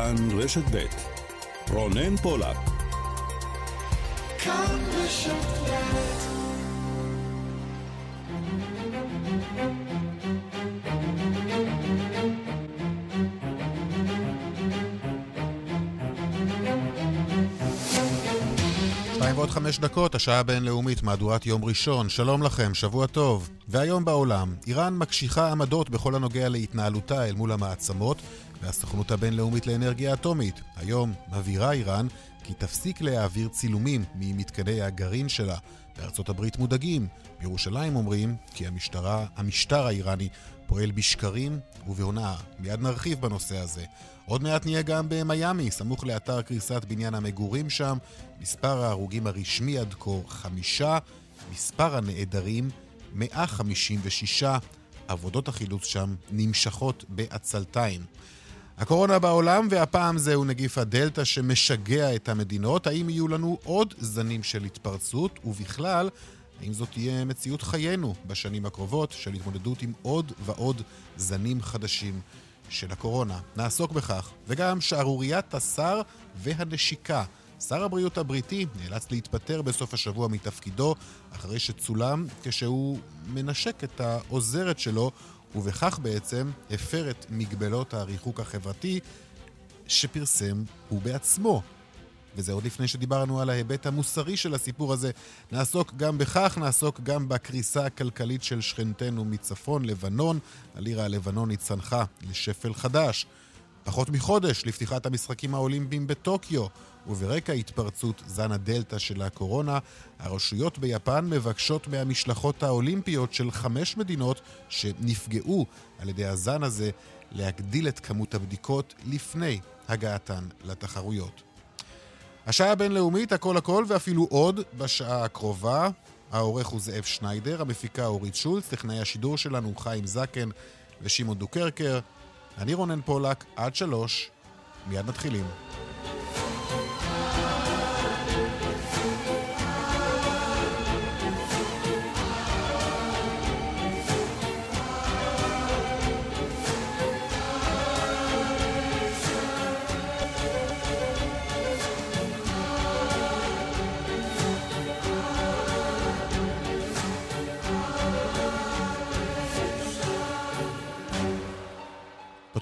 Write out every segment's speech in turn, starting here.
כאן רשת ב' רונן פולק. כאן רשת ועוד חמש דקות, השעה הבינלאומית, מהדורת יום ראשון. שלום לכם, שבוע טוב. והיום בעולם, איראן מקשיחה עמדות בכל הנוגע להתנהלותה אל מול המעצמות והסוכנות הבינלאומית לאנרגיה אטומית. היום מבהירה איראן כי תפסיק להעביר צילומים ממתקני הגרעין שלה. בארצות הברית מודאגים. בירושלים אומרים כי המשטרה, המשטר האיראני פועל בשקרים ובהונאה. מיד נרחיב בנושא הזה. עוד מעט נהיה גם במיאמי, סמוך לאתר קריסת בניין המגורים שם. מספר ההרוגים הרשמי עד כה חמישה, מספר הנעדרים 156. עבודות החילוץ שם נמשכות בעצלתיים. הקורונה בעולם, והפעם זהו נגיף הדלתא שמשגע את המדינות. האם יהיו לנו עוד זנים של התפרצות, ובכלל, האם זאת תהיה מציאות חיינו בשנים הקרובות של התמודדות עם עוד ועוד זנים חדשים של הקורונה? נעסוק בכך, וגם שערוריית השר והנשיקה. שר הבריאות הבריטי נאלץ להתפטר בסוף השבוע מתפקידו אחרי שצולם כשהוא מנשק את העוזרת שלו ובכך בעצם הפר את מגבלות הריחוק החברתי שפרסם הוא בעצמו. וזה עוד לפני שדיברנו על ההיבט המוסרי של הסיפור הזה. נעסוק גם בכך, נעסוק גם בקריסה הכלכלית של שכנתנו מצפון, לבנון. הלירה הלבנונית צנחה לשפל חדש. פחות מחודש לפתיחת המשחקים האולימפיים בטוקיו, וברקע התפרצות זן הדלתא של הקורונה, הרשויות ביפן מבקשות מהמשלחות האולימפיות של חמש מדינות שנפגעו על ידי הזן הזה להגדיל את כמות הבדיקות לפני הגעתן לתחרויות. השעה הבינלאומית, הכל הכל ואפילו עוד בשעה הקרובה. העורך הוא זאב שניידר, המפיקה אורית שולץ, טכנאי השידור שלנו חיים זקן ושמעון דוקרקר. אני רונן פולק, עד שלוש, מיד מתחילים.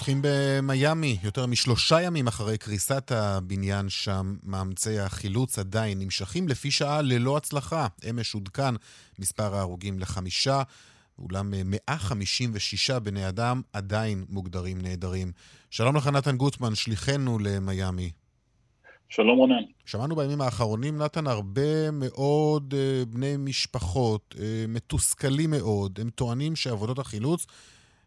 פותחים במיאמי, יותר משלושה ימים אחרי קריסת הבניין שם, מאמצי החילוץ עדיין נמשכים לפי שעה ללא הצלחה. אמש עודכן מספר ההרוגים לחמישה, אולם 156 בני אדם עדיין מוגדרים נעדרים. שלום לך נתן גוטמן, שליחנו למיאמי. שלום רונן. שמענו בימים האחרונים, נתן, הרבה מאוד uh, בני משפחות uh, מתוסכלים מאוד. הם טוענים שעבודות החילוץ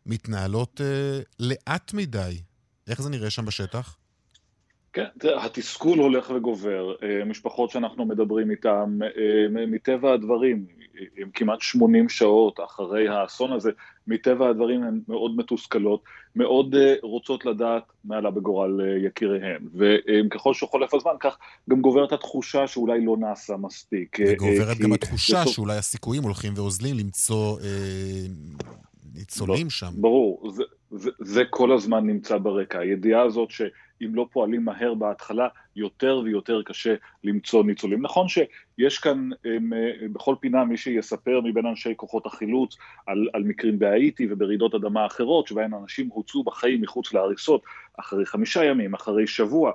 מתנהלות אה, לאט מדי. איך זה נראה שם בשטח? כן, התסכול הולך וגובר. אה, משפחות שאנחנו מדברים איתן, אה, מטבע הדברים, עם כמעט 80 שעות אחרי האסון הזה, מטבע הדברים הן מאוד מתוסכלות, מאוד אה, רוצות לדעת מה עלה בגורל יקיריהן. וככל שחולף הזמן, כך גם גוברת התחושה שאולי לא נעשה מספיק. וגוברת גם התחושה שאולי הסיכויים הולכים ואוזלים למצוא ניצולים לא, שם. ברור, זה, זה, זה כל הזמן נמצא ברקע. הידיעה הזאת שאם לא פועלים מהר בהתחלה, יותר ויותר קשה למצוא ניצולים. נכון שיש כאן הם, בכל פינה מי שיספר מבין אנשי כוחות החילוץ על, על מקרים בהאיטי וברעידות אדמה אחרות, שבהן אנשים הוצאו בחיים מחוץ להריסות אחרי חמישה ימים, אחרי שבוע.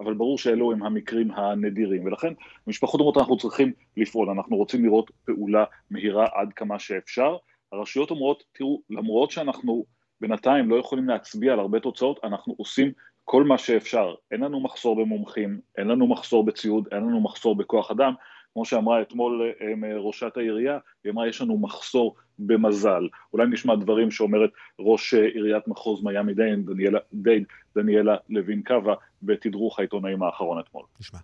אבל ברור שאלו הם המקרים הנדירים, ולכן משפחות אומרות אנחנו צריכים לפעול, אנחנו רוצים לראות פעולה מהירה עד כמה שאפשר, הרשויות אומרות, תראו, למרות שאנחנו בינתיים לא יכולים להצביע על הרבה תוצאות, אנחנו עושים כל מה שאפשר. אין לנו מחסור במומחים, אין לנו מחסור בציוד, אין לנו מחסור בכוח אדם. כמו שאמרה אתמול אה, ראשת העירייה, היא אמרה יש לנו מחסור במזל. אולי נשמע דברים שאומרת ראש אה, עיריית מחוז מיאמי דיין, דניאלה, דניאלה לוין קאבה, בתדרוך העיתונאים האחרון אתמול. נשמע.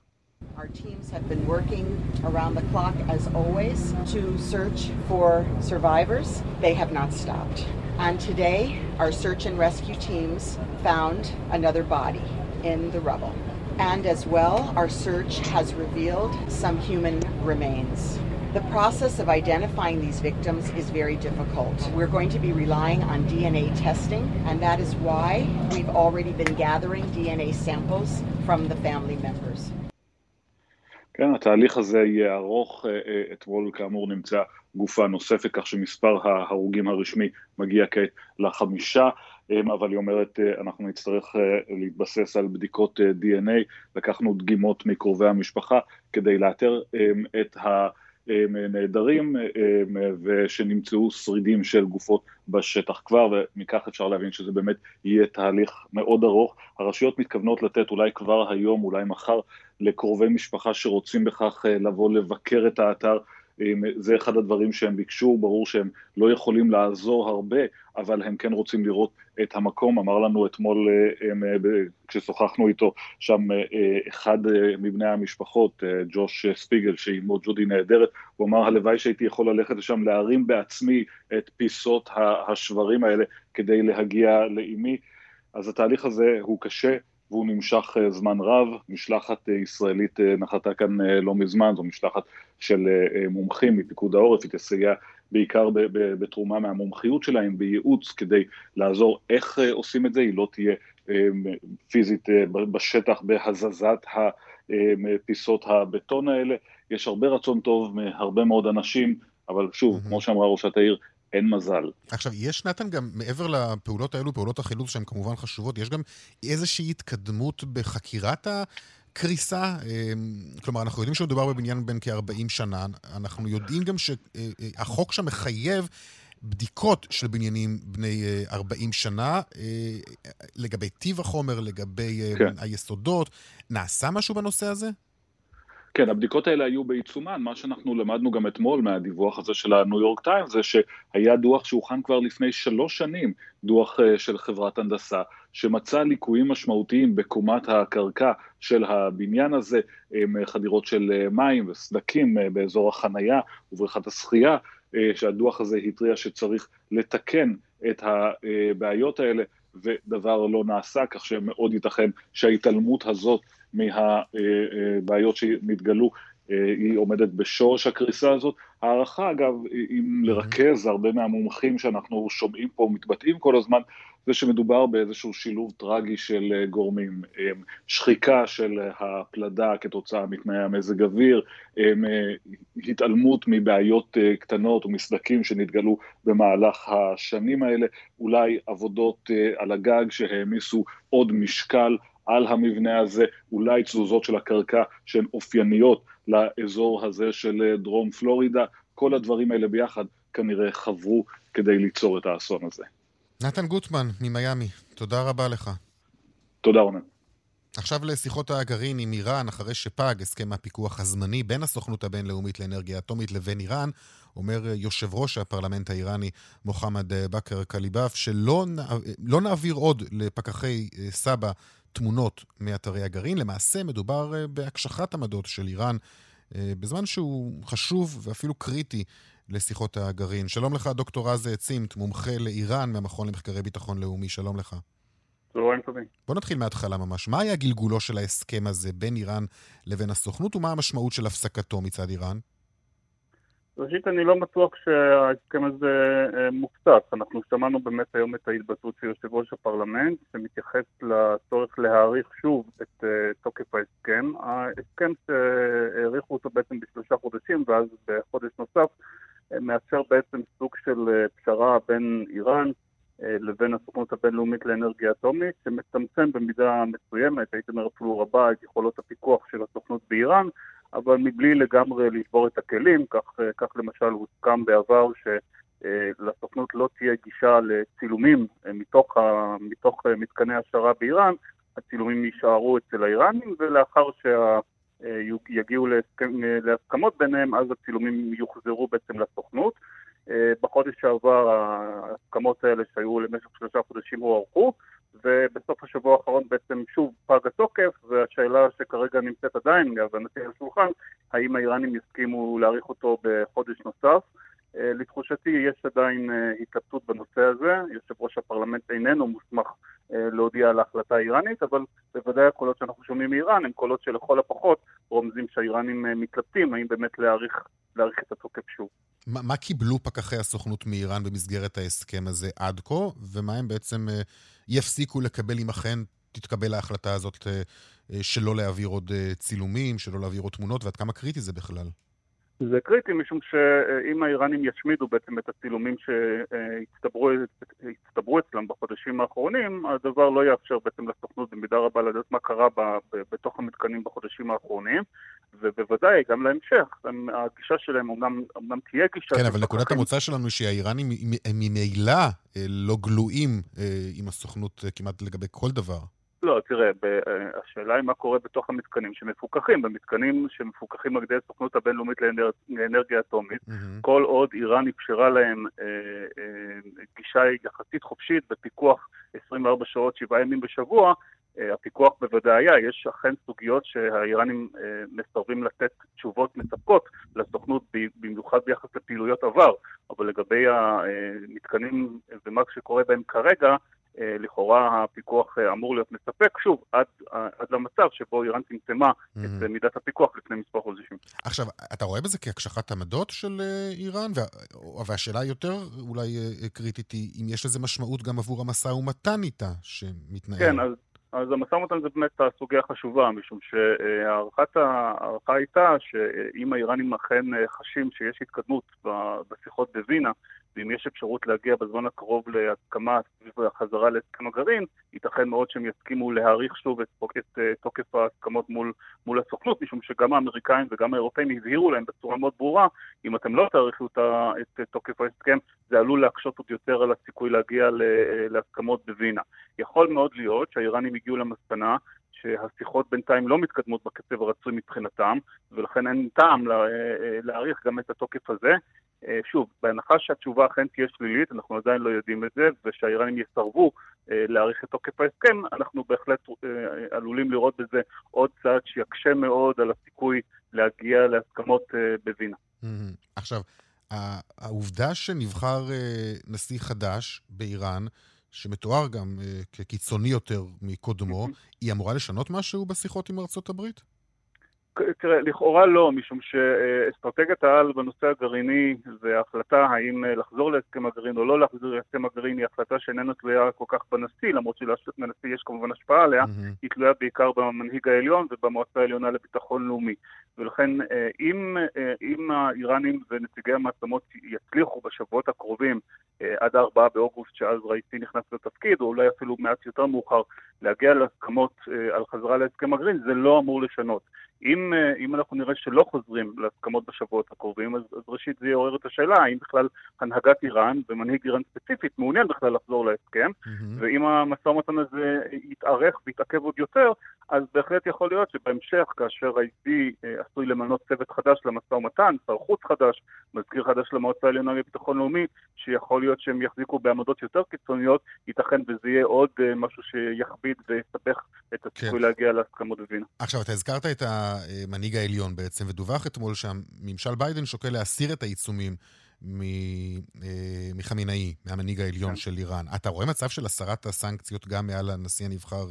Our teams have been working around the clock, as always, to search for survivors. They have not stopped. And today, our search and rescue teams found another body in the rubble. And as well, our search has revealed some human remains. The process of identifying these victims is very difficult. We're going to be relying on DNA testing, and that is why we've already been gathering DNA samples from the family members. כן, התהליך הזה יהיה ארוך, אתמול כאמור נמצאה גופה נוספת, כך שמספר ההרוגים הרשמי מגיע כעת לחמישה, אבל היא אומרת, אנחנו נצטרך להתבסס על בדיקות DNA, לקחנו דגימות מקרובי המשפחה כדי לאתר את הנעדרים ושנמצאו שרידים של גופות בשטח כבר, ומכך אפשר להבין שזה באמת יהיה תהליך מאוד ארוך. הרשויות מתכוונות לתת אולי כבר היום, אולי מחר, לקרובי משפחה שרוצים בכך לבוא לבקר את האתר, זה אחד הדברים שהם ביקשו, ברור שהם לא יכולים לעזור הרבה, אבל הם כן רוצים לראות את המקום, אמר לנו אתמול כששוחחנו איתו שם אחד מבני המשפחות, ג'וש ספיגל, שאימו ג'ודי נהדרת, הוא אמר הלוואי שהייתי יכול ללכת לשם להרים בעצמי את פיסות השברים האלה כדי להגיע לאימי, אז התהליך הזה הוא קשה, והוא נמשך זמן רב, משלחת ישראלית נחתה כאן לא מזמן, זו משלחת של מומחים מפיקוד העורף, היא תסייע בעיקר בתרומה מהמומחיות שלהם, בייעוץ כדי לעזור איך עושים את זה, היא לא תהיה פיזית בשטח בהזזת פיסות הבטון האלה, יש הרבה רצון טוב מהרבה מאוד אנשים, אבל שוב, כמו שאמרה ראשת העיר, אין מזל. עכשיו, יש נתן גם, מעבר לפעולות האלו, פעולות החילוץ שהן כמובן חשובות, יש גם איזושהי התקדמות בחקירת הקריסה? כלומר, אנחנו יודעים שמדובר בבניין בין כ-40 שנה, אנחנו יודעים גם שהחוק שם מחייב בדיקות של בניינים בני 40 שנה, לגבי טיב החומר, לגבי כן. היסודות. נעשה משהו בנושא הזה? כן, הבדיקות האלה היו בעיצומן, מה שאנחנו למדנו גם אתמול מהדיווח הזה של הניו יורק טיימס, זה שהיה דוח שהוכן כבר לפני שלוש שנים, דוח של חברת הנדסה, שמצא ליקויים משמעותיים בקומת הקרקע של הבניין הזה, חדירות של מים וסדקים באזור החנייה ובריכת השחייה, שהדוח הזה התריע שצריך לתקן את הבעיות האלה, ודבר לא נעשה, כך שמאוד ייתכן שההתעלמות הזאת מהבעיות שנתגלו, היא עומדת בשורש הקריסה הזאת. הערכה, אגב, אם לרכז הרבה מהמומחים שאנחנו שומעים פה, מתבטאים כל הזמן, זה שמדובר באיזשהו שילוב טרגי של גורמים, שחיקה של הפלדה כתוצאה מתנאי המזג אוויר, התעלמות מבעיות קטנות ומסדקים שנתגלו במהלך השנים האלה, אולי עבודות על הגג שהעמיסו עוד משקל על המבנה הזה, אולי תזוזות של הקרקע שהן אופייניות לאזור הזה של דרום פלורידה, כל הדברים האלה ביחד כנראה חברו כדי ליצור את האסון הזה. נתן גוטמן ממיאמי, תודה רבה לך. תודה רונן. עכשיו לשיחות הגרעין עם איראן, אחרי שפג הסכם הפיקוח הזמני בין הסוכנות הבינלאומית לאנרגיה אטומית לבין איראן, אומר יושב ראש הפרלמנט האיראני מוחמד בכר קליבאף, שלא לא נעביר עוד לפקחי סבא תמונות מאתרי הגרעין. למעשה מדובר בהקשחת עמדות של איראן, בזמן שהוא חשוב ואפילו קריטי לשיחות הגרעין. שלום לך, דוקטור רז צימת, מומחה לאיראן מהמכון למחקרי ביטחון לאומי. שלום לך. צהריים טובים. בוא נתחיל מההתחלה ממש. מה היה גלגולו של ההסכם הזה בין איראן לבין הסוכנות, ומה המשמעות של הפסקתו מצד איראן? ראשית, אני לא בטוח שההסכם הזה מופסק. אנחנו שמענו באמת היום את ההתבטאות של יושב ראש הפרלמנט, שמתייחס לצורך להאריך שוב את תוקף ההסכם. ההסכם שהאריכו אותו בעצם בשלושה חודשים, ואז בחודש נוסף, מאפשר בעצם סוג של פשרה בין איראן לבין הסוכנות הבינלאומית לאנרגיה אטומית, שמצמצם במידה מסוימת, הייתי אומר אפילו רבה, את יכולות הפיקוח של הסוכנות באיראן, אבל מבלי לגמרי לשבור את הכלים, כך, כך למשל הוסכם בעבר שלסוכנות לא תהיה גישה לצילומים מתוך, ה, מתוך מתקני השערה באיראן, הצילומים יישארו אצל האיראנים, ולאחר שיגיעו להסכמות ביניהם, אז הצילומים יוחזרו בעצם לסוכנות. בחודש שעבר ההסכמות האלה שהיו למשך שלושה חודשים הוארכו, ובסוף השבוע האחרון בעצם שוב פג התוקף, והשאלה שכרגע נמצאת עדיין, להבנתי על השולחן, האם האיראנים יסכימו להאריך אותו בחודש נוסף. לתחושתי יש עדיין התלבטות בנושא הזה, יושב ראש הפרלמנט איננו מוסמך להודיע על ההחלטה האיראנית, אבל בוודאי הקולות שאנחנו שומעים מאיראן הם קולות שלכל הפחות רומזים שהאיראנים מתלבטים, האם באמת להאריך, להאריך את התוקף שוב. מה, מה קיבלו פקחי הסוכנות מאיראן במסגרת ההסכם הזה עד כה, ומה הם בעצם יפסיקו לקבל אם אכן תתקבל ההחלטה הזאת שלא להעביר עוד צילומים, שלא להעביר עוד תמונות, ועד כמה קריטי זה בכלל? זה קריטי משום שאם האיראנים ישמידו בעצם את הצילומים שהצטברו אצלם בחודשים האחרונים, הדבר לא יאפשר בעצם לסוכנות במידה רבה לדעת מה קרה בתוך המתקנים בחודשים האחרונים, ובוודאי גם להמשך. הגישה שלהם אומנם, אומנם תהיה גישה... כן, אבל נקודת המוצא שלנו היא שהאיראנים הם ממילא אה, לא גלויים אה, עם הסוכנות אה, כמעט לגבי כל דבר. לא, תראה, השאלה היא מה קורה בתוך המתקנים שמפוקחים. במתקנים שמפוקחים על ידי הסוכנות הבינלאומית לאנרגיה אטומית, mm-hmm. כל עוד איראן אפשרה להם אה, אה, גישה יחסית חופשית בפיקוח 24 שעות, 7 ימים בשבוע, אה, הפיקוח בוודאי היה. יש אכן סוגיות שהאיראנים אה, מסרבים לתת תשובות מספקות לסוכנות, במיוחד ביחס לפעילויות עבר, אבל לגבי המתקנים ומה שקורה בהם כרגע, אה, לכאורה הפיקוח אה, אמור להיות מספק, שוב, עד, עד למצב שבו איראן צמצמה mm-hmm. את מידת הפיקוח לפני מספר חודשים. עכשיו, אתה רואה בזה כהקשחת עמדות של אה, איראן? וה, והשאלה היותר אולי קריטית היא, אם יש לזה משמעות גם עבור המשא ומתן איתה שמתנהל. כן, אז... אז המשא ומתן זה באמת הסוגיה החשובה, משום שההערכה הייתה שאם האיראנים אכן חשים שיש התקדמות בשיחות בווינה, ואם יש אפשרות להגיע בזמן הקרוב להסכמה סביב החזרה להסכם הגרעין, ייתכן מאוד שהם יסכימו להאריך שוב את, את uh, תוקף ההסכמות מול, מול הסוכנות, משום שגם האמריקאים וגם האירופאים הבהירו להם בצורה מאוד ברורה, אם אתם לא תאריכו את, את, תוקף ההסכם, זה עלול להקשות עוד יותר על הסיכוי להגיע להסכמות בווינה. יכול מאוד להיות שהאיראנים הגיעו למסקנה שהשיחות בינתיים לא מתקדמות בקצב הרצוי מבחינתם, ולכן אין טעם אה, אה, להאריך גם את התוקף הזה. אה, שוב, בהנחה שהתשובה אכן תהיה שלילית, אנחנו עדיין לא יודעים את זה, ושהאיראנים יסרבו להאריך את תוקף ההסכם, אנחנו בהחלט עלולים לראות בזה עוד צעד שיקשה מאוד על הסיכוי להגיע להסכמות בווינה. עכשיו, העובדה שנבחר נשיא חדש באיראן, שמתואר גם כקיצוני יותר מקודמו, היא אמורה לשנות משהו בשיחות עם ארצות הברית? תראה, לכאורה לא, משום שאסטרטגיית העל בנושא הגרעיני וההחלטה האם אה, לחזור להסכם הגרעין או לא לחזור להסכם הגרעין היא החלטה שאיננה תלויה כל כך בנשיא, למרות שלנשיא יש כמובן השפעה עליה, mm-hmm. היא תלויה בעיקר במנהיג העליון ובמועצה העליונה לביטחון לאומי. ולכן אה, אם, אה, אם האיראנים ונציגי המעצמות יצליחו בשבועות הקרובים עד ה-4 באוגוסט, שאז ראיתי נכנס לתפקיד, או אולי אפילו מעט יותר מאוחר, להגיע להסכמות על חזרה להסכם הגרעין, זה לא אמור לשנות. אם, אה, אם אנחנו נראה שלא חוזרים להסכמות בשבועות הקרובים, אז, אז ראשית זה יעורר את השאלה האם בכלל הנהגת איראן ומנהיג איראן ספציפית מעוניין בכלל לחזור להסכם, mm-hmm. ואם המשא ומתן הזה יתארך ויתעכב עוד יותר, אז בהחלט יכול להיות שבהמשך, כאשר ה-IC אה, עשוי למנות צוות חדש למשא ומתן, שר חוץ חדש, מזכיר חדש למועצה העליונה לביטחון לאומי, שיכול להיות שהם יחזיקו בעמדות יותר קיצוניות, ייתכן וזה יהיה עוד אה, משהו שיכביד ויסבך את הסיכוי כן. להגיע להסכמות בווינה. עכשיו, אתה הזכרת את המנהיג העליון בעצם, ודווח אתמול שהממשל ביידן שוקל להסיר את העיצומים אה, מחמינאי, מהמנהיג העליון כן. של איראן. אתה רואה מצב של הסרת הסנקציות גם מעל הנשיא הנבחר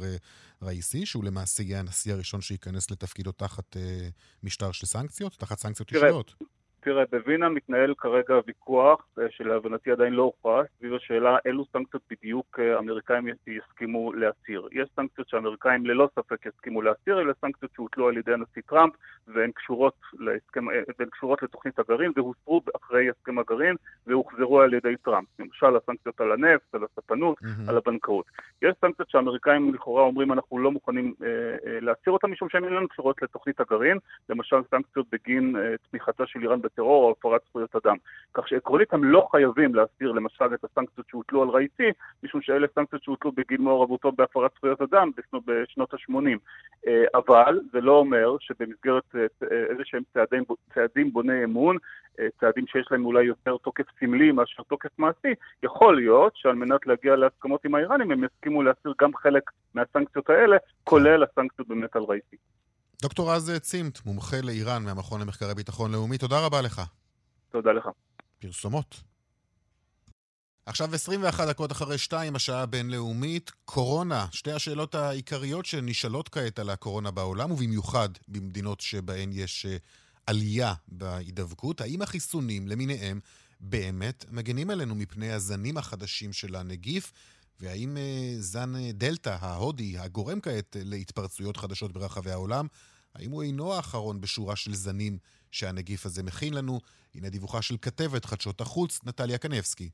ראיסי, שהוא למעשה יהיה הנשיא הראשון שייכנס לתפקידו תחת אה, משטר של סנקציות, תחת סנקציות אישיות? תראה, בווינה מתנהל כרגע ויכוח אה, שלהבנתי עדיין לא הוכרע סביב השאלה אילו סנקציות בדיוק אה, האמריקאים יסכימו להסיר. יש סנקציות שהאמריקאים ללא ספק יסכימו להסיר, אלה סנקציות שהוטלו על ידי הנשיא טראמפ והן קשורות, להסכם, אה, והן קשורות לתוכנית הגרעין והוסרו אחרי הסכם הגרעין והוחזרו על ידי טראמפ. למשל הסנקציות על הנפט, על הספנות, mm-hmm. על הבנקאות. יש סנקציות שהאמריקאים לכאורה אומרים אנחנו לא מוכנים אה, אה, להסיר אותן משום שהן אינן קשורות לתוכנית הגרעין, למשל סנקציות בגין אה, תמיכתה של איראן בטרור או הפרת זכויות אדם. כך שעקרונית הם לא חייבים להסיר למשל את הסנקציות שהוטלו על רהיטי, משום שאלה סנקציות שהוטלו בגין מעורבותו בהפרת זכויות אדם בשנות ה-80. אה, אבל זה לא אומר שבמסגרת אה, איזה שהם צעדים, צעדים בוני אמון, אה, צעדים שיש להם אולי יותר תוקף סמלי מאשר תוקף מעשי, יכול להיות שעל מנת להגיע להסכמות עם האיראנים הם יסכימו להסיר גם חלק מהסנקציות האלה, כולל הסנקציות באמת על רהיטי. דוקטור רז צימת, מומחה לאיראן מהמכון למחקרי ביטחון לאומי, תודה רבה לך. תודה לך. פרסומות. עכשיו 21 דקות אחרי שתיים, השעה הבינלאומית, קורונה. שתי השאלות העיקריות שנשאלות כעת על הקורונה בעולם, ובמיוחד במדינות שבהן יש אה, עלייה בהידבקות, האם החיסונים למיניהם באמת מגנים עלינו מפני הזנים החדשים של הנגיף, והאם אה, זן אה, דלתא ההודי, הגורם כעת להתפרצויות חדשות ברחבי העולם, האם הוא אינו האחרון בשורה של זנים שהנגיף הזה מכין לנו? הנה דיווחה של כתבת חדשות החוץ, נטליה קנבסקי.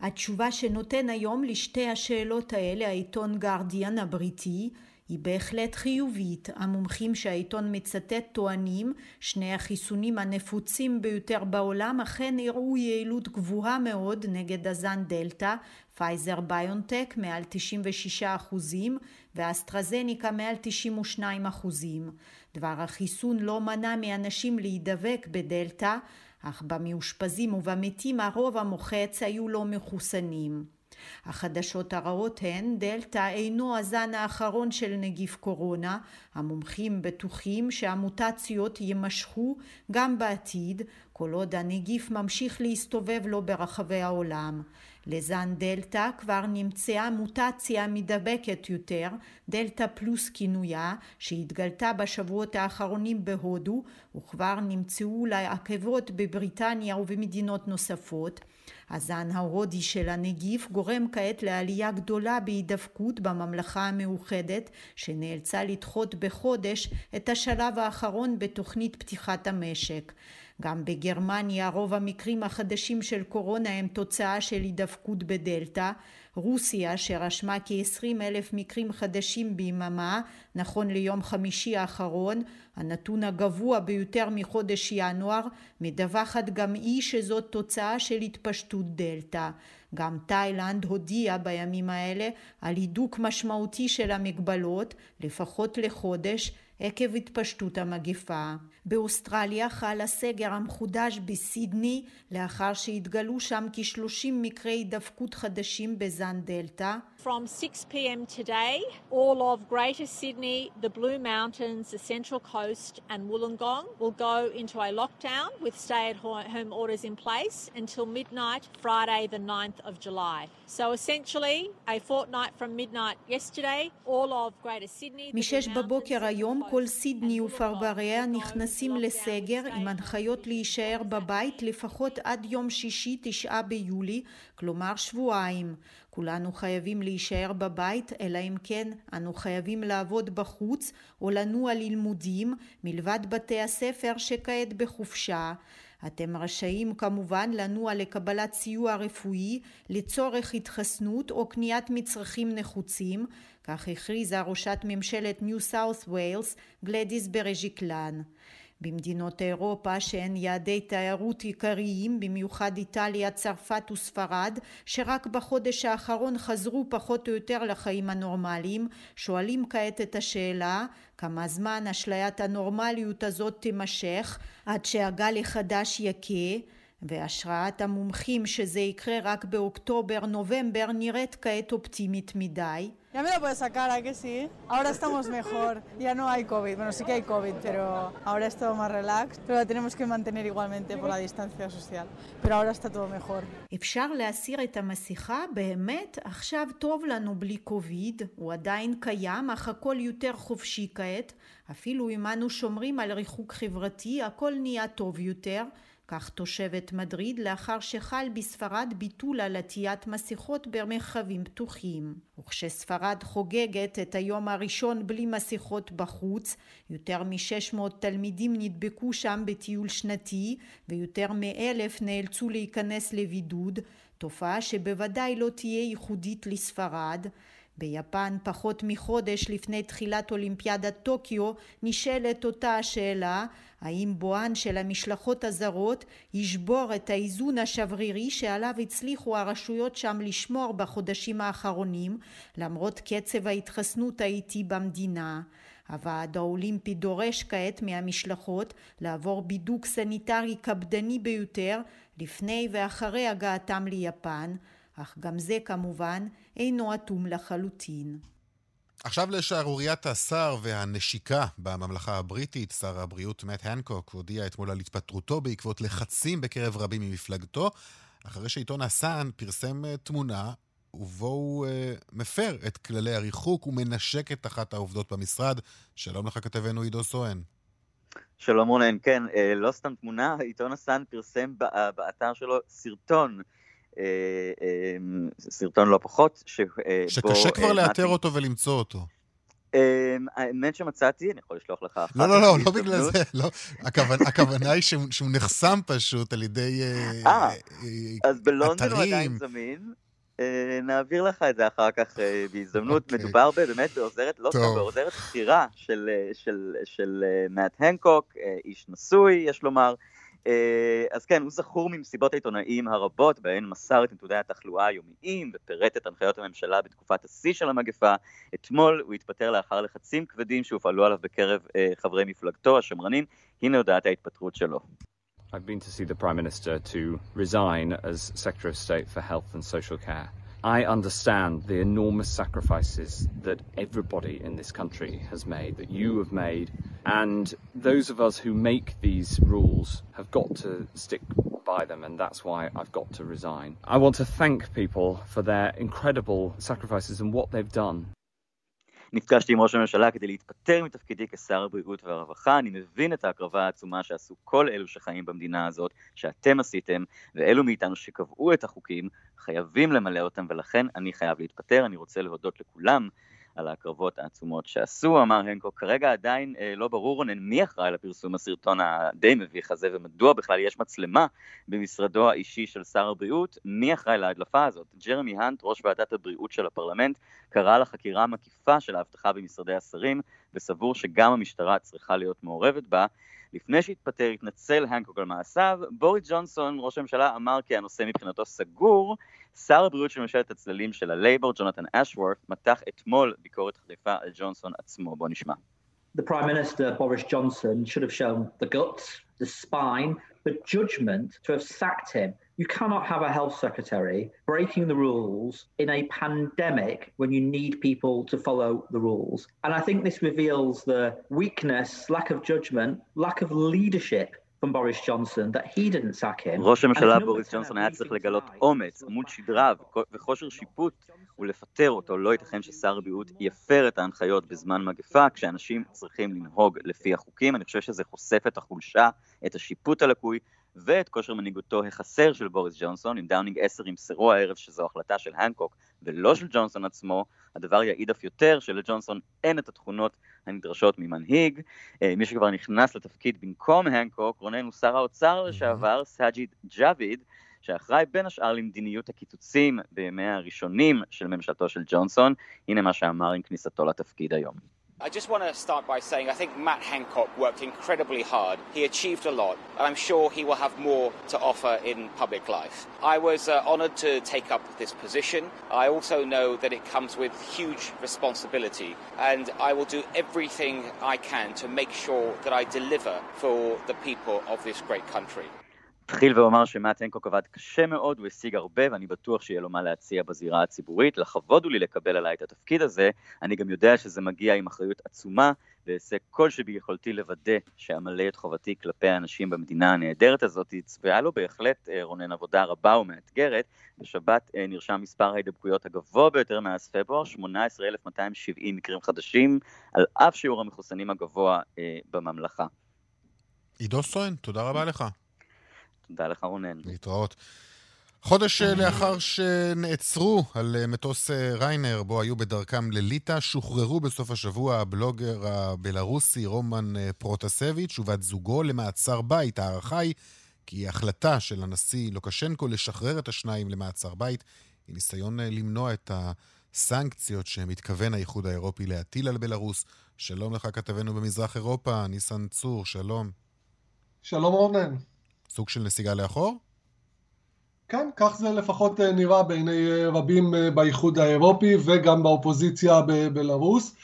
התשובה שנותן היום לשתי השאלות האלה העיתון גרדיאן הבריטי היא בהחלט חיובית. המומחים שהעיתון מצטט טוענים שני החיסונים הנפוצים ביותר בעולם אכן הראו יעילות גבוהה מאוד נגד הזן דלתא, פייזר ביונטק מעל 96 אחוזים ואסטרזניקה מעל 92 אחוזים. דבר החיסון לא מנע מאנשים להידבק בדלתא, אך במאושפזים ובמתים הרוב המוחץ היו לא מחוסנים. החדשות הרעות הן דלתא אינו הזן האחרון של נגיף קורונה, המומחים בטוחים שהמוטציות יימשכו גם בעתיד, כל עוד הנגיף ממשיך להסתובב לו ברחבי העולם. לזן דלתא כבר נמצאה מוטציה מדבקת יותר, דלתא פלוס כינויה, שהתגלתה בשבועות האחרונים בהודו, וכבר נמצאו לה עקבות בבריטניה ובמדינות נוספות. הזן ההודי של הנגיף גורם כעת לעלייה גדולה בהידבקות בממלכה המאוחדת, שנאלצה לדחות בחודש את השלב האחרון בתוכנית פתיחת המשק. גם בגרמניה רוב המקרים החדשים של קורונה הם תוצאה של הידבקות בדלתא. רוסיה שרשמה כ-20 אלף מקרים חדשים ביממה, נכון ליום חמישי האחרון, הנתון הגבוה ביותר מחודש ינואר, מדווחת גם היא שזאת תוצאה של התפשטות דלתא. גם תאילנד הודיעה בימים האלה על הידוק משמעותי של המגבלות, לפחות לחודש, עקב התפשטות המגפה. באוסטרליה חל הסגר המחודש בסידני לאחר שהתגלו שם כ-30 מקרי הידבקות חדשים בזן דלתא. From 6 p.m. today, all of Greater Sydney, the Blue Mountains, the Central Coast and Wollongong will go into a lockdown with stay-at-home orders in place until midnight Friday the 9th of July. So essentially, a fortnight from midnight yesterday, all of Greater Sydney... משש בבוקר היום כל סידני ופרבריה נכנסים לסגר עם הנחיות להישאר בבית לפחות עד יום שישי תשעה ביולי, כלומר שבועיים. כולנו חייבים להישאר בבית, אלא אם כן אנו חייבים לעבוד בחוץ או לנוע ללימודים, מלבד בתי הספר שכעת בחופשה. אתם רשאים כמובן לנוע לקבלת סיוע רפואי לצורך התחסנות או קניית מצרכים נחוצים, כך הכריזה ראשת ממשלת ניו סאות' ויילס גלדיס ברז'יקלן. במדינות אירופה שהן יעדי תיירות עיקריים, במיוחד איטליה, צרפת וספרד, שרק בחודש האחרון חזרו פחות או יותר לחיים הנורמליים, שואלים כעת את השאלה כמה זמן אשליית הנורמליות הזאת תימשך עד שהגל החדש יכה והשראת המומחים שזה יקרה רק באוקטובר-נובמבר נראית כעת אופטימית מדי. Ya me lo puedes sacar, ¿a que sí? Ahora estamos mejor, ya no hay COVID, bueno sí que hay COVID, pero ahora es todo más relax, pero lo tenemos que mantener igualmente por la distancia social, pero ahora está todo mejor. אפשר להסיר את המסכה? באמת? עכשיו טוב לנו בלי קוביד, הוא עדיין קיים, אך הכל יותר חופשי כעת, אפילו אם אנו שומרים על ריחוק חברתי, הכל נהיה טוב יותר. כך תושבת מדריד לאחר שחל בספרד ביטול על עטיית מסכות במרחבים פתוחים. וכשספרד חוגגת את היום הראשון בלי מסכות בחוץ, יותר מ-600 תלמידים נדבקו שם בטיול שנתי ויותר מאלף נאלצו להיכנס לבידוד, תופעה שבוודאי לא תהיה ייחודית לספרד. ביפן פחות מחודש לפני תחילת אולימפיאדת טוקיו נשאלת אותה השאלה האם בואן של המשלחות הזרות ישבור את האיזון השברירי שעליו הצליחו הרשויות שם לשמור בחודשים האחרונים למרות קצב ההתחסנות האיטי במדינה. הוועד האולימפי דורש כעת מהמשלחות לעבור בידוק סניטרי קפדני ביותר לפני ואחרי הגעתם ליפן אך גם זה כמובן אינו אטום לחלוטין. עכשיו לשערוריית השר והנשיקה בממלכה הבריטית. שר הבריאות מאט הנקוק הודיע אתמול על התפטרותו בעקבות לחצים בקרב רבים ממפלגתו. אחרי שעיתון הסאן פרסם תמונה ובו הוא מפר את כללי הריחוק ומנשק את אחת העובדות במשרד. שלום לך כתבנו עידו סואן. שלום רונן, כן, לא סתם תמונה, עיתון הסאן פרסם באתר שלו סרטון אה, אה, סרטון לא פחות, שבו... שקשה כבר אה, לאתר אותו ולמצוא אותו. האמת שמצאתי, אני יכול לשלוח לך אחת. לא, לא, לא, לא בגלל זה, לא. הכוונה היא שהוא נחסם פשוט על ידי אתרים. אז בלונדון הוא עדיין זמין. נעביר לך את זה אחר כך בהזדמנות. אוקיי. מדובר באמת בעוזרת, לא סתם, בעוזרת בכירה של מאט הנקוק, איש נשוי, יש לומר. אה, אז כן, הוא זכור ממסיבות העיתונאים הרבות בהן מסר את נתוני התחלואה היומיים ופירט את הנחיות הממשלה בתקופת השיא של המגפה. אתמול הוא התפטר לאחר לחצים כבדים שהופעלו עליו בקרב uh, חברי מפלגתו, השמרנים. הנה הודעת ההתפטרות שלו. I've been to see the Prime Minister to resign as Secretary of State for Health and Social Care. I understand the enormous sacrifices that everybody in this country has made, that you have made, and those of us who make these rules have got to stick by them, and that's why I've got to resign. I want to thank people for their incredible sacrifices and what they've done. נפגשתי עם ראש הממשלה כדי להתפטר מתפקידי כשר הבריאות והרווחה. אני מבין את ההקרבה העצומה שעשו כל אלו שחיים במדינה הזאת, שאתם עשיתם, ואלו מאיתנו שקבעו את החוקים, חייבים למלא אותם, ולכן אני חייב להתפטר. אני רוצה להודות לכולם על ההקרבות העצומות שעשו, אמר הנקוק. כרגע עדיין אה, לא ברור, רונן, מי אחראי לפרסום הסרטון הדי מביך הזה, ומדוע בכלל יש מצלמה במשרדו האישי של שר הבריאות, מי אחראי להדלפה הזאת. ג'רמי האנט, ראש ועדת הבריאות של הפרלמנט, קרא לחקירה מקיפה של האבטחה במשרדי השרים, וסבור שגם המשטרה צריכה להיות מעורבת בה. לפני שהתפטר התנצל הנקוק על מעשיו, בוריס ג'ונסון, ראש הממשלה, אמר כי הנושא מבחינתו סגור. שר הבריאות של ממשלת הצללים של הלייבור, ג'ונתן אשוורט, מתח אתמול ביקורת חריפה על ג'ונסון עצמו. בוא נשמע. The Prime Minister, Boris Johnson, should have shown the guts, the spine, the judgment to have sacked him. You cannot have a health secretary breaking the rules in a pandemic when you need people to follow the rules. And I think this reveals the weakness, lack of judgment, lack of leadership from Boris Johnson that he didn't sack him. ראש הממשלה בוריס ג'ונסון היה צריך לגלות אומץ, עמוד שדרה וכושר שיפוט ולפטר אותו. לא ייתכן ששר הבריאות יפר את ההנחיות בזמן מגפה, כשאנשים צריכים לנהוג לפי החוקים. אני חושב שזה חושף את החולשה, את השיפוט הלקוי ואת כושר מנהיגותו החסר של בוריס ג'ונסון. אם דאונינג 10 ימסרו הערב שזו החלטה של הנקוק ולא של ג'ונסון עצמו, הדבר יעיד אף יותר שלג'ונסון אין את התכונות הנדרשות ממנהיג. אה, מי שכבר נכנס לתפקיד במקום הנקוק, רונן הוא שר האוצר לשעבר, סאג'יד ג'אביד, שאחראי בין השאר למדיניות הקיצוצים בימיה הראשונים של ממשלתו של ג'ונסון. הנה מה שאמר עם כניסתו לתפקיד היום. I just want to start by saying I think Matt Hancock worked incredibly hard. He achieved a lot, and I'm sure he will have more to offer in public life. I was uh, honoured to take up this position. I also know that it comes with huge responsibility, and I will do everything I can to make sure that I deliver for the people of this great country. אתחיל ואומר שמאט הנקוק עבד קשה מאוד, הוא השיג הרבה ואני בטוח שיהיה לו מה להציע בזירה הציבורית. לכבוד הוא לי לקבל עליי את התפקיד הזה, אני גם יודע שזה מגיע עם אחריות עצומה, ואעשה כל שביכולתי לוודא שאמלא את חובתי כלפי האנשים במדינה הנהדרת הזאת. צפויה לו בהחלט, אה, רונן, עבודה רבה ומאתגרת. בשבת אה, נרשם מספר ההידבקויות הגבוה ביותר מאז פברואר, 18,270 מקרים חדשים, על אף שיעור המחוסנים הגבוה אה, בממלכה. עידו סואן, תודה רבה לך. תודה לך רונן. להתראות. חודש אה, לאחר שנעצרו על אה, מטוס אה, ריינר, בו היו בדרכם לליטא, שוחררו בסוף השבוע הבלוגר הבלארוסי רומן פרוטסביץ' ובת זוגו למעצר בית. ההערכה היא כי החלטה של הנשיא לוקשנקו לשחרר את השניים למעצר בית היא ניסיון למנוע את הסנקציות שמתכוון האיחוד האירופי להטיל על בלארוס. שלום לך, כתבנו במזרח אירופה, ניסן צור, שלום. שלום רונן. סוג של נסיגה לאחור? כן, כך זה לפחות אה, נראה בעיני אה, רבים אה, באיחוד האירופי וגם באופוזיציה בבלארוס.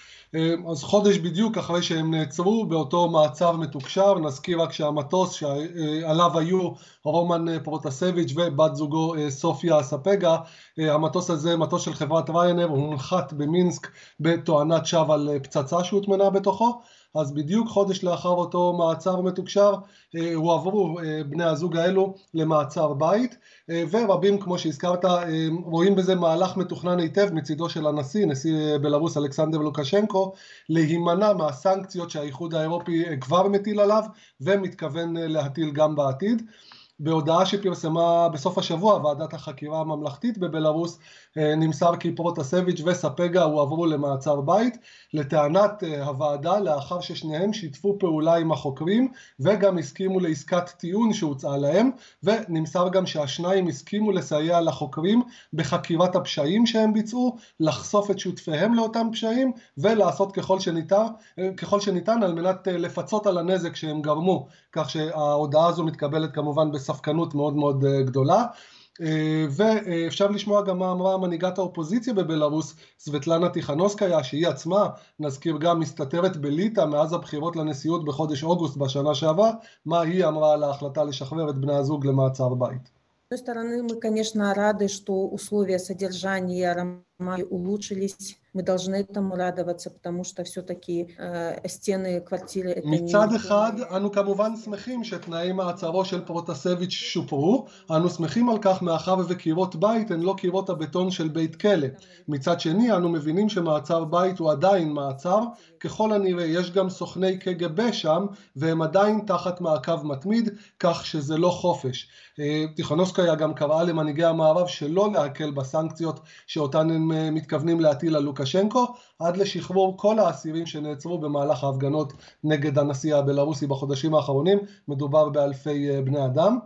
אז חודש בדיוק אחרי שהם נעצרו באותו מעצר מתוקשר, נזכיר רק שהמטוס שעליו היו רומן פרוטסביץ' ובת זוגו סופיה ספגה, המטוס הזה, מטוס של חברת ריינר, הונחת במינסק בתואנת שווא על פצצה שהוטמנה בתוכו. אז בדיוק חודש לאחר אותו מעצר מתוקשר הועברו בני הזוג האלו למעצר בית ורבים כמו שהזכרת רואים בזה מהלך מתוכנן היטב מצידו של הנשיא, נשיא בלרוס אלכסנדר לוקשנקו להימנע מהסנקציות שהאיחוד האירופי כבר מטיל עליו ומתכוון להטיל גם בעתיד. בהודעה שפרסמה בסוף השבוע ועדת החקירה הממלכתית בבלארוס אה, נמסר כי פרוטסביץ' וספגה הועברו למעצר בית. לטענת אה, הוועדה לאחר ששניהם שיתפו פעולה עם החוקרים וגם הסכימו לעסקת טיעון שהוצעה להם ונמסר גם שהשניים הסכימו לסייע לחוקרים בחקירת הפשעים שהם ביצעו, לחשוף את שותפיהם לאותם פשעים ולעשות ככל שניתן, אה, ככל שניתן על מנת לפצות על הנזק שהם גרמו. כך שההודעה הזו מתקבלת כמובן בספקנות מאוד מאוד גדולה. אה, ואפשר לשמוע גם מה אמרה מנהיגת האופוזיציה בבלארוס, סבטלנה טיכנוסקיה, שהיא עצמה, נזכיר גם, מסתתרת בליטא מאז הבחירות לנשיאות בחודש אוגוסט בשנה שעברה, מה היא אמרה על ההחלטה לשחרר את בני הזוג למעצר בית. одной стороны, мы, конечно, рады, что условия содержания Ромаи улучшились. Мы должны этому радоваться, потому что все-таки э, стены квартиры это не... מצד אחד, אנו כמובן שמחים שתנאי מעצרו של פרוטסביץ' שופרו. אנו שמחים על כך מאחר וקירות בית הן לא קירות הבטון של בית כלא. מצד שני, אנו מבינים שמעצר בית הוא עדיין מעצר. ככל הנראה יש גם סוכני קג"ב שם, והם עדיין תחת מעקב מתמיד, כך שזה לא חופש. טיכונוסקיה גם קראה למנהיגי המערב שלא להקל בסנקציות שאותן הם מתכוונים להטיל על לוקשנקו עד לשחרור כל האסירים שנעצרו במהלך ההפגנות נגד הנשיא הבלארוסי בחודשים האחרונים, מדובר באלפי בני אדם.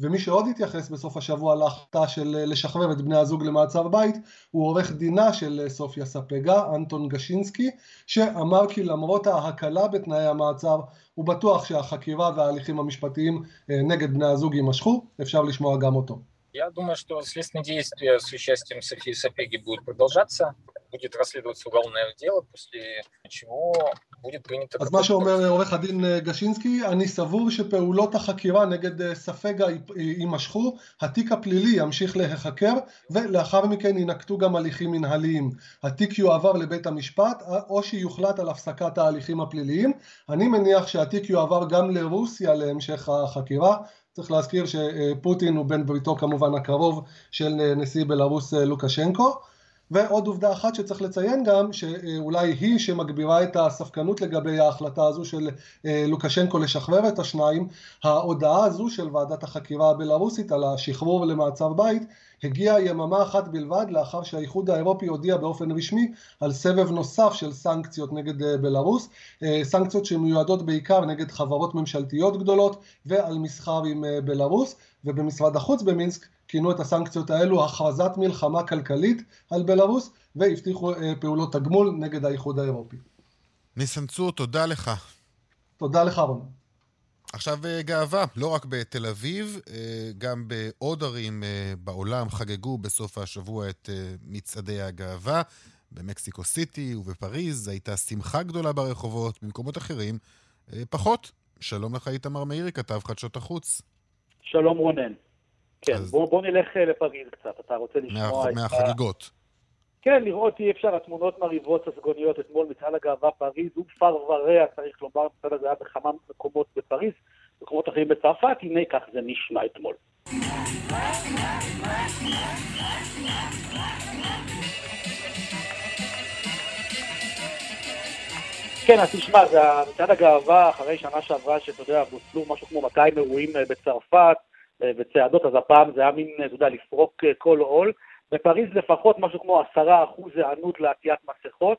ומי שעוד התייחס בסוף השבוע להחלטה של לשחרר את בני הזוג למעצר בית הוא עורך דינה של סופיה ספגה, אנטון גשינסקי, שאמר כי למרות ההקלה בתנאי המעצר הוא בטוח שהחקירה וההליכים המשפטיים נגד בני הזוג יימשכו, אפשר לשמוע גם אותו. Я думаю, что следственные действия с участием Софии Сапеги будут продолжаться. будет расследоваться уголовное дело, после чего будет принято... אז מה שאומר עורך הדין גשינסקי, אני סבור שפעולות החקירה נגד ספגה יימשכו, התיק הפלילי ימשיך להיחקר ולאחר מכן יינקטו גם הליכים מנהליים. התיק יועבר לבית המשפט או שיוחלט על הפסקת ההליכים הפליליים. אני מניח שהתיק יועבר גם לרוסיה להמשך החקירה. צריך להזכיר שפוטין הוא בן בריתו כמובן הקרוב של נשיא בלרוס לוקשנקו. ועוד עובדה אחת שצריך לציין גם, שאולי היא שמגבירה את הספקנות לגבי ההחלטה הזו של לוקשנקו לשחרר את השניים, ההודעה הזו של ועדת החקירה הבלארוסית על השחרור למעצר בית, הגיעה יממה אחת בלבד לאחר שהאיחוד האירופי הודיע באופן רשמי על סבב נוסף של סנקציות נגד בלארוס, סנקציות שמיועדות בעיקר נגד חברות ממשלתיות גדולות ועל מסחר עם בלארוס, ובמשרד החוץ במינסק כינו את הסנקציות האלו הכרזת מלחמה כלכלית על בלארוס והבטיחו פעולות תגמול נגד האיחוד האירופי. ניסן צור, תודה לך. תודה לך רון. עכשיו גאווה, לא רק בתל אביב, גם בעוד ערים בעולם חגגו בסוף השבוע את מצעדי הגאווה. במקסיקו סיטי ובפריז הייתה שמחה גדולה ברחובות, במקומות אחרים פחות. שלום לך איתמר מאירי, כתב חדשות החוץ. שלום רונן. כן, אז... בוא, בוא נלך לפריז קצת, אתה רוצה לשמוע מה, את... מהחגיגות. כן, לראות אי אפשר, התמונות מרהיבות הסגוניות אתמול מצעד הגאווה פריז, הוא ורע, צריך לומר, מצעד הזה היה בכמה מקומות בפריז, מקומות אחרים בצרפת, הנה כך זה נשמע אתמול. כן, אז תשמע, זה מצעד הגאווה אחרי שנה שעברה, שאתה יודע, בוטלו משהו כמו 200 אירועים בצרפת, וצעדות, אז הפעם זה היה מין, אתה יודע, לפרוק כל עול. בפריז לפחות משהו כמו עשרה אחוז היענות לעטיית מסכות,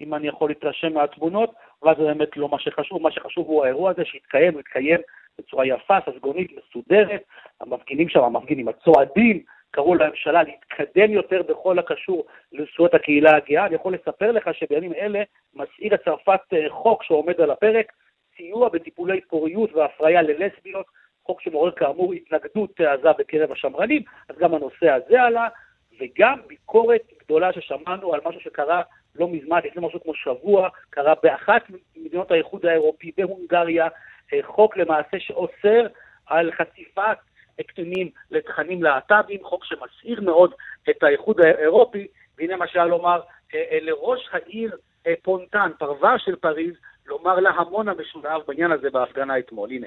אם אני יכול להתרשם מהתמונות, אבל זה באמת לא מה שחשוב, מה שחשוב הוא האירוע הזה שהתקיים, הוא התקיים בצורה יפה, ססגונית, מסודרת, המפגינים שם, המפגינים, הצועדים, קראו לממשלה להתקדם יותר בכל הקשור לזכויות הקהילה הגאה. אני יכול לספר לך שבימים אלה מסעיר את צרפת חוק שעומד על הפרק, סיוע בטיפולי פוריות והפריה ללסביות, חוק שמעורר כאמור התנגדות עזה בקרב השמרנים, אז גם הנושא הזה עלה, וגם ביקורת גדולה ששמענו על משהו שקרה לא מזמן, לפני משהו כמו שבוע, קרה באחת ממדינות האיחוד האירופי, בהונגריה, חוק למעשה שאוסר על חשיפת קטינים לתכנים להט"בים, חוק שמסעיר מאוד את האיחוד האירופי, והנה מה שהיה לומר לראש העיר פונטן, פרבר של פריז, לומר להמון המשולב בעניין הזה בהפגנה אתמול. הנה.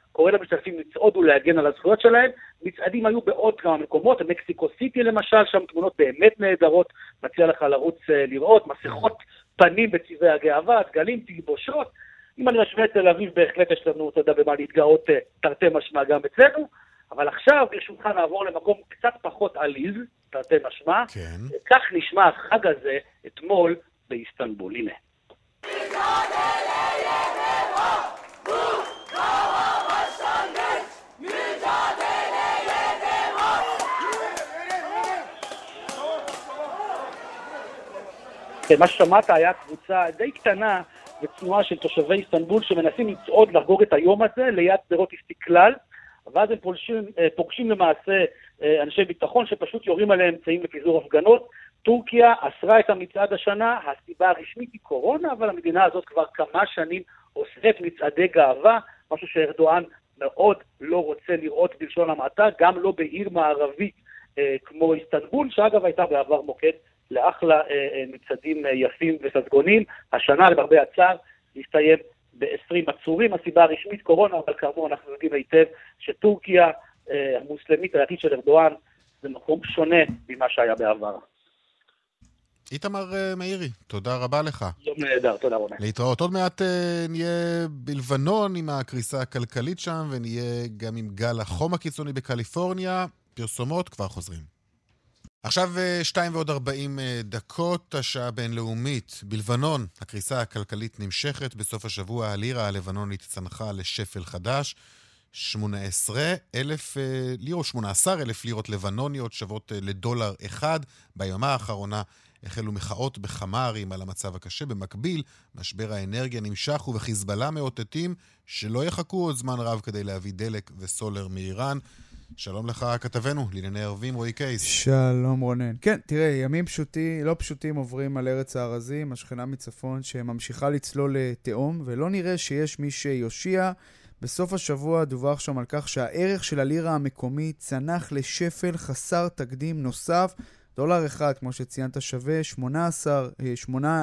קורא למשתתפים לצעוד ולהגן על הזכויות שלהם. מצעדים היו בעוד כמה מקומות, מקסיקו סיטי למשל, שם תמונות באמת נהדרות, מציע לך לרוץ אה, לראות, מסכות פנים בצבעי הגאווה, דגלים, תלבושות. אם אני משווה את תל אביב, בהחלט יש לנו, אתה יודע, במה להתגאות אה, תרתי משמע גם אצלנו. אבל עכשיו, ברשותך, נעבור למקום קצת פחות עליז, תרתי משמע. כן. כך נשמע החג הזה אתמול באיסטנבול. הנה. מה ששמעת היה קבוצה די קטנה וצנועה של תושבי איסטנבול שמנסים לצעוד לחגוג את היום הזה ליד שדרות איסטיקלל, ואז הם פולשים, אה, פוגשים למעשה אה, אנשי ביטחון שפשוט יורים עליהם אמצעים לפיזור הפגנות. טורקיה אסרה את המצעד השנה, הסיבה הרשמית היא קורונה, אבל המדינה הזאת כבר כמה שנים אוסרת מצעדי גאווה, משהו שארדואן מאוד לא רוצה לראות בלשון המעטה, גם לא בעיר מערבית אה, כמו איסטנבול, שאגב הייתה בעבר מוקד לאחלה אה, אה, מצעדים אה, יפים וססגונים. השנה, למרבה הצער, הסתיים ב-20 עצורים. הסיבה הרשמית קורונה, אבל כאמור אנחנו יודעים היטב שטורקיה המוסלמית הדתית של ארדואן זה מקום שונה ממה שהיה בעבר. איתמר מאירי, תודה רבה לך. יום נהדר, תודה רבה. להתראות. עוד מעט נהיה בלבנון עם הקריסה הכלכלית שם, ונהיה גם עם גל החום הקיצוני בקליפורניה. פרסומות, כבר חוזרים. עכשיו אה, שתיים ועוד ארבעים אה, דקות, השעה הבינלאומית. בלבנון, הקריסה הכלכלית נמשכת. בסוף השבוע הלירה הלבנונית צנחה לשפל חדש. 18 אלף אה, לירות, 18 אלף לירות לבנוניות שוות לדולר אחד. ביומה האחרונה החלו מחאות בכמה ערים על המצב הקשה. במקביל, משבר האנרגיה נמשך ובחיזבאללה מאותתים שלא יחכו עוד זמן רב כדי להביא דלק וסולר מאיראן. שלום לך, כתבנו לענייני ערבים, רועי קייס. שלום רונן. כן, תראה, ימים פשוטים, לא פשוטים עוברים על ארץ הארזים, השכנה מצפון שממשיכה לצלול לתהום, ולא נראה שיש מי שיושיע. בסוף השבוע דווח שם על כך שהערך של הלירה המקומית צנח לשפל חסר תקדים נוסף. דולר אחד, כמו שציינת, שווה 18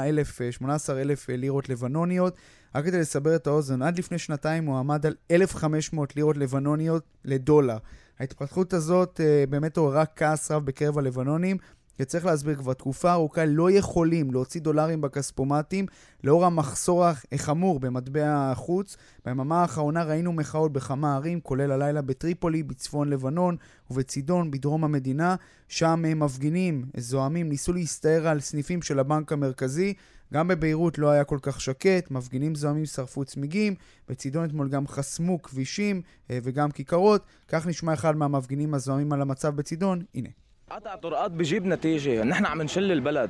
אלף, 18 אלף לירות לבנוניות. רק כדי לסבר את האוזן, עד לפני שנתיים הוא עמד על 1,500 לירות לבנוניות לדולר. ההתפתחות הזאת uh, באמת עוררה כעס רב בקרב הלבנונים, וצריך להסביר, כבר תקופה ארוכה לא יכולים להוציא דולרים בכספומטים לאור המחסור החמור במטבע החוץ. ביממה האחרונה ראינו מחאות בכמה ערים, כולל הלילה בטריפולי, בצפון לבנון ובצידון, בדרום המדינה. שם מפגינים, זועמים, ניסו להסתער על סניפים של הבנק המרכזי. גם בביירות לא היה כל כך שקט, מפגינים זועמים שרפו צמיגים, בצידון אתמול גם חסמו כבישים אה, וגם כיכרות. כך נשמע אחד מהמפגינים הזועמים על המצב בצידון, הנה. قطع طرقات بجيب نتيجة نحن عم نشل البلد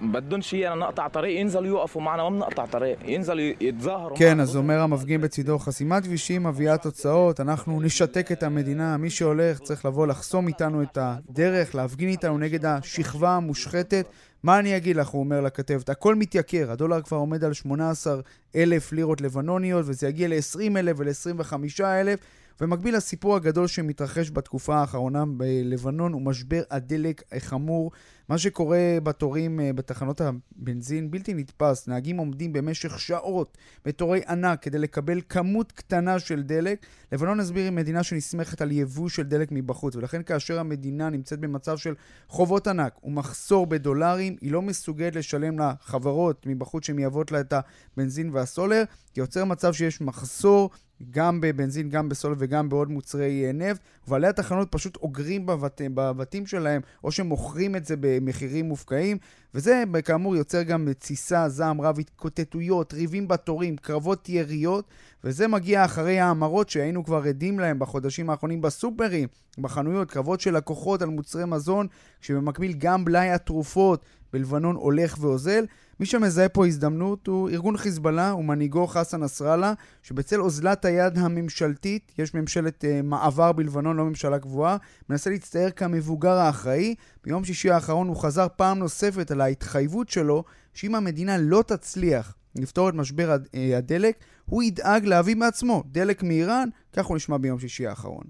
بدهم شيء نقطع طريق ينزلوا يوقفوا معنا ما بنقطع طريق ينزلوا يتظاهروا כן, אז אומר המפגין בצידו, חסימת כבישים מביאה תוצאות, אנחנו נשתק את המדינה, מי שהולך צריך לבוא לחסום איתנו את הדרך, להפגין איתנו נגד השכבה המושחתת. מה אני אגיד לך, הוא אומר לכתבת, הכל מתייקר, הדולר כבר עומד על 18 אלף לירות לבנוניות, וזה יגיע ל-20 אלף ול-25 אלף. במקביל לסיפור הגדול שמתרחש בתקופה האחרונה בלבנון הוא משבר הדלק החמור. מה שקורה בתורים אה, בתחנות הבנזין בלתי נתפס. נהגים עומדים במשך שעות בתורי ענק כדי לקבל כמות קטנה של דלק. לבנון, הסביר, היא מדינה שנסמכת על יבוא של דלק מבחוץ, ולכן כאשר המדינה נמצאת במצב של חובות ענק ומחסור בדולרים, היא לא מסוגלת לשלם לחברות מבחוץ שמייבאות לה את הבנזין והסולר, כי יוצר מצב שיש מחסור גם בבנזין, גם בסולר וגם בעוד מוצרי אה, נפט, ובעלי התחנות פשוט אוגרים בבת, בבתים שלהם, או שמוכרים את זה במחירים מופקעים, וזה כאמור יוצר גם תסיסה, זעם רב, התקוטטויות, ריבים בתורים, קרבות יריות, וזה מגיע אחרי ההמרות שהיינו כבר עדים להם בחודשים האחרונים בסופרים, בחנויות, קרבות של לקוחות על מוצרי מזון, כשבמקביל גם בלאי התרופות בלבנון הולך ואוזל. מי שמזהה פה הזדמנות הוא ארגון חיזבאללה ומנהיגו חסן נסראללה, שבצל אוזלת היד הממשלתית, יש ממשלת uh, מעבר בלבנון, לא ממשלה קבועה, מנסה להצטייר כמבוגר האחראי. ביום שישי האחרון הוא חזר פעם נוספת ההתחייבות שלו, שאם המדינה לא תצליח לפתור את משבר אה, הדלק, הוא ידאג להביא בעצמו דלק מאיראן, כך הוא נשמע ביום שישי האחרון.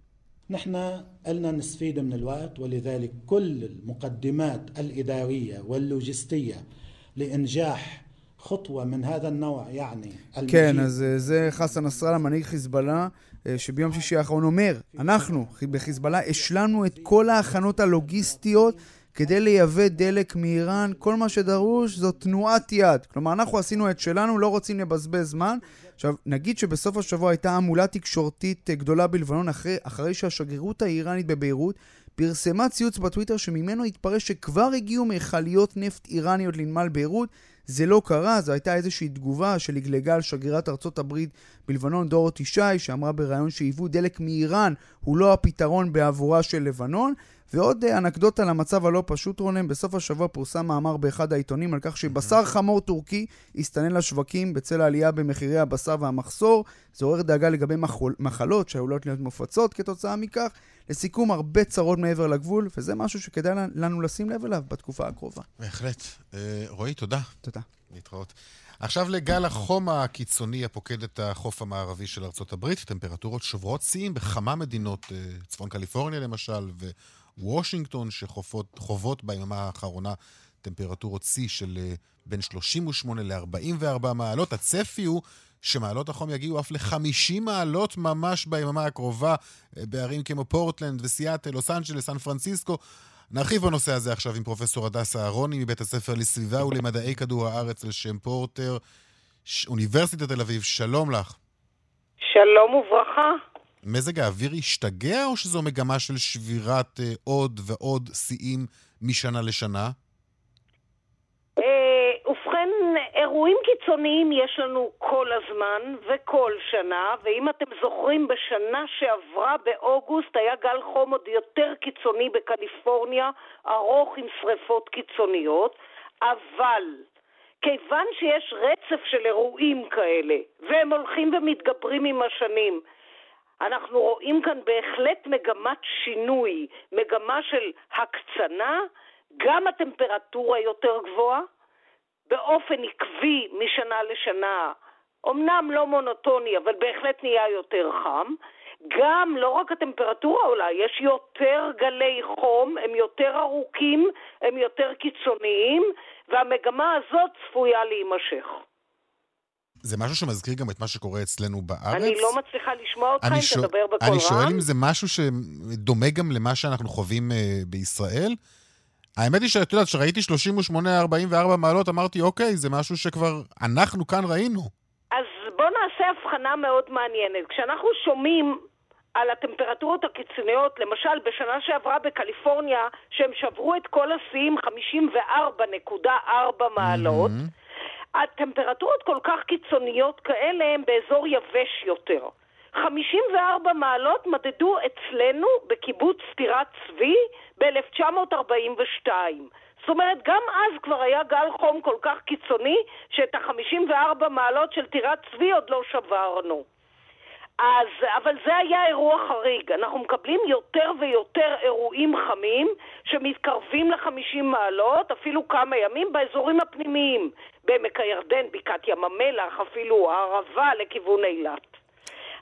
نحن قلنا نستفيد من الوقت ولذلك كل المقدمات الإدارية واللوجستية لإنجاح خطوة من هذا النوع يعني כן, אז זה חסן נסראללה, מנהיג חיזבאללה, שביום שישי האחרון אומר, אנחנו בחיזבאללה השלמנו את כל ההכנות הלוגיסטיות כדי לייבא דלק מאיראן, כל מה שדרוש זו תנועת יד. כלומר, אנחנו עשינו את שלנו, לא רוצים לבזבז זמן. עכשיו, נגיד שבסוף השבוע הייתה המולה תקשורתית גדולה בלבנון אחרי, אחרי שהשגרירות האיראנית בביירות פרסמה ציוץ בטוויטר שממנו התפרש שכבר הגיעו מכליות נפט איראניות לנמל ביירות. זה לא קרה, זו הייתה איזושהי תגובה שלגלגה על שגרירת ארצות הברית בלבנון דורותי שי, שאמרה בריאיון שהיוו דלק מאיראן הוא לא הפתרון בעבורה של לבנון. ועוד אה, אנקדוטה למצב הלא פשוט, רונן, בסוף השבוע פורסם מאמר באחד העיתונים על כך שבשר חמור טורקי הסתנן לשווקים בצל העלייה במחירי הבשר והמחסור. זה עורר דאגה לגבי מחול, מחלות שעלולות להיות מופצות כתוצאה מכך. לסיכום, הרבה צרות מעבר לגבול, וזה משהו שכדאי לנו לשים לב אליו בתקופה הקרובה. בהחלט. אה, רועי, תודה. תודה. להתראות. עכשיו לגל החום הקיצוני הפוקד את החוף המערבי של ארצות הברית. טמפרטורות שוברות שיאים בכמה מדינות, אה, צפון קליפורניה למשל, ו... וושינגטון, שחוות ביממה האחרונה טמפרטורות שיא של אה, בין 38 ל-44 מעלות. הצפי הוא שמעלות החום יגיעו אף ל-50 מעלות ממש ביממה הקרובה אה, בערים כמו פורטלנד וסיאטל, לוס אנג'לס, סן פרנסיסקו. נרחיב בנושא הזה עכשיו עם פרופסור הדס אהרוני מבית הספר לסביבה ולמדעי כדור הארץ על שם פורטר, אוניברסיטת תל אביב. שלום לך. שלום וברכה. מזג האוויר השתגע, או שזו מגמה של שבירת אה, עוד ועוד שיאים משנה לשנה? אה, ובכן, אירועים קיצוניים יש לנו כל הזמן וכל שנה, ואם אתם זוכרים, בשנה שעברה באוגוסט היה גל חום עוד יותר קיצוני בקליפורניה, ארוך עם שריפות קיצוניות, אבל כיוון שיש רצף של אירועים כאלה, והם הולכים ומתגברים עם השנים, אנחנו רואים כאן בהחלט מגמת שינוי, מגמה של הקצנה, גם הטמפרטורה יותר גבוהה, באופן עקבי משנה לשנה, אמנם לא מונוטוני, אבל בהחלט נהיה יותר חם. גם לא רק הטמפרטורה עולה, יש יותר גלי חום, הם יותר ארוכים, הם יותר קיצוניים, והמגמה הזאת צפויה להימשך. זה משהו שמזכיר גם את מה שקורה אצלנו בארץ? אני לא מצליחה לשמוע אותך אם שואל, תדבר בקול רם. אני שואל אם זה משהו שדומה גם למה שאנחנו חווים uh, בישראל. האמת היא שאת יודעת, כשראיתי 38-44 מעלות, אמרתי, אוקיי, זה משהו שכבר אנחנו כאן ראינו. אז בואו נעשה הבחנה מאוד מעניינת. כשאנחנו שומעים על הטמפרטורות הקיצוניות, למשל בשנה שעברה בקליפורניה, שהם שברו את כל השיאים 54.4 מעלות, mm-hmm. הטמפרטורות כל כך קיצוניות כאלה הן באזור יבש יותר. 54 מעלות מדדו אצלנו בקיבוץ טירת צבי ב-1942. זאת אומרת, גם אז כבר היה גל חום כל כך קיצוני, שאת ה-54 מעלות של טירת צבי עוד לא שברנו. אז, אבל זה היה אירוע חריג. אנחנו מקבלים יותר ויותר אירועים חמים שמתקרבים ל-50 מעלות, אפילו כמה ימים, באזורים הפנימיים. בעמק הירדן, בקעת ים המלח, אפילו הערבה לכיוון אילת.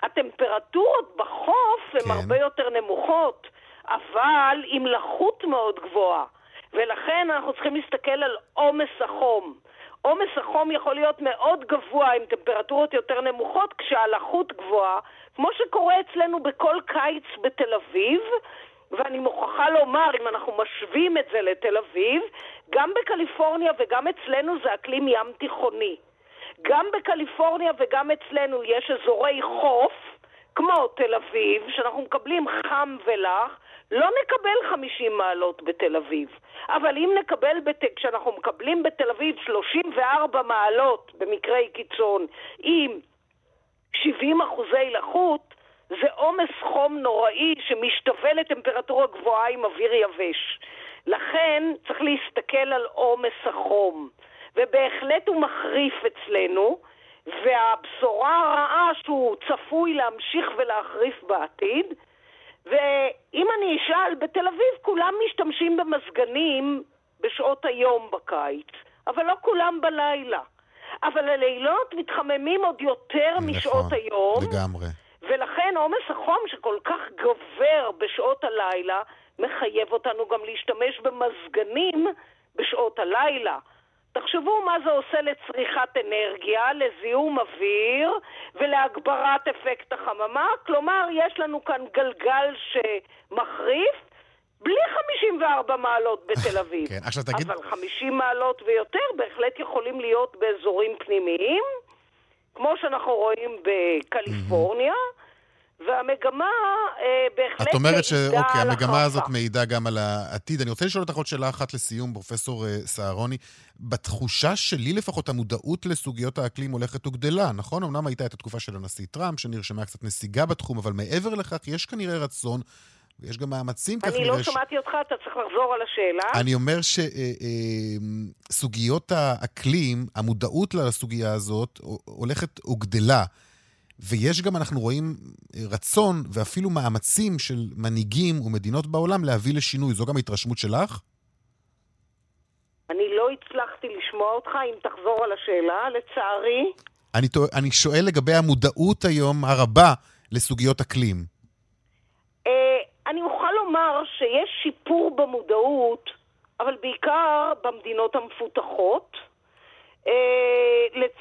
הטמפרטורות בחוף הן כן. הרבה יותר נמוכות, אבל עם לחות מאוד גבוהה. ולכן אנחנו צריכים להסתכל על עומס החום. עומס החום יכול להיות מאוד גבוה עם טמפרטורות יותר נמוכות כשהלחות גבוהה, כמו שקורה אצלנו בכל קיץ בתל אביב, ואני מוכרחה לומר, אם אנחנו משווים את זה לתל אביב, גם בקליפורניה וגם אצלנו זה אקלים ים תיכוני. גם בקליפורניה וגם אצלנו יש אזורי חוף, כמו תל אביב, שאנחנו מקבלים חם ולח, לא נקבל 50 מעלות בתל אביב. אבל אם נקבל, בת... כשאנחנו מקבלים בתל אביב 34 מעלות במקרי קיצון עם 70 אחוזי לחות, זה עומס חום נוראי שמשתווה לטמפרטורה גבוהה עם אוויר יבש. לכן צריך להסתכל על עומס החום, ובהחלט הוא מחריף אצלנו, והבשורה הרעה שהוא צפוי להמשיך ולהחריף בעתיד, ואם אני אשאל, בתל אביב כולם משתמשים במזגנים בשעות היום בקיץ, אבל לא כולם בלילה. אבל הלילות מתחממים עוד יותר נכון, משעות היום. לגמרי. ולכן עומס החום שכל כך גובר בשעות הלילה, מחייב אותנו גם להשתמש במזגנים בשעות הלילה. תחשבו מה זה עושה לצריכת אנרגיה, לזיהום אוויר ולהגברת אפקט החממה. כלומר, יש לנו כאן גלגל שמחריף בלי 54 מעלות בתל אביב. כן, עכשיו תגיד... אבל 50 מעלות ויותר בהחלט יכולים להיות באזורים פנימיים, כמו שאנחנו רואים בקליפורניה. Mm-hmm. והמגמה אה, בהחלט את אומרת שאוקיי, המגמה הזאת מעידה גם על העתיד. אני רוצה לשאול אותך עוד שאלה אחת לסיום, פרופסור אה, סהרוני. בתחושה שלי לפחות, המודעות לסוגיות האקלים הולכת וגדלה, נכון? אמנם הייתה את התקופה של הנשיא טראמפ, שנרשמה קצת נסיגה בתחום, אבל מעבר לכך, יש כנראה רצון ויש גם מאמצים כך נראה... אני לא שמעתי אותך, אתה צריך לחזור על השאלה. אני אומר שסוגיות אה, האקלים, המודעות לסוגיה הזאת הולכת וגדלה. ויש גם, אנחנו רואים, אה, רצון ואפילו מאמצים של מנהיגים ומדינות בעולם להביא לשינוי. זו גם ההתרשמות שלך? אני לא הצלחתי לשמוע אותך, אם תחזור על השאלה, לצערי. אני, אני שואל לגבי המודעות היום הרבה לסוגיות אקלים. אה, אני אוכל לומר שיש שיפור במודעות, אבל בעיקר במדינות המפותחות.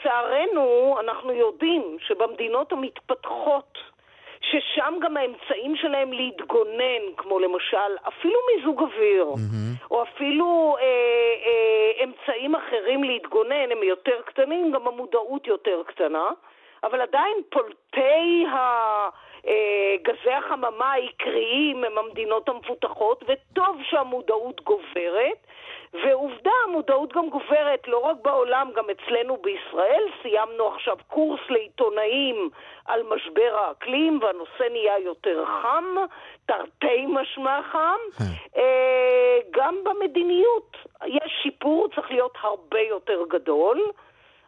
לצערנו, אנחנו יודעים שבמדינות המתפתחות, ששם גם האמצעים שלהם להתגונן, כמו למשל אפילו מיזוג אוויר, mm-hmm. או אפילו אה, אה, אמצעים אחרים להתגונן, הם יותר קטנים, גם המודעות יותר קטנה, אבל עדיין פולטי ה... אה, גזי החממה העיקריים הם המדינות המפותחות, וטוב שהמודעות גוברת. ועובדה, המודעות גם גוברת לא רק בעולם, גם אצלנו בישראל. סיימנו עכשיו קורס לעיתונאים על משבר האקלים, והנושא נהיה יותר חם, תרתי משמע חם. כן. אה, גם במדיניות יש שיפור, צריך להיות הרבה יותר גדול.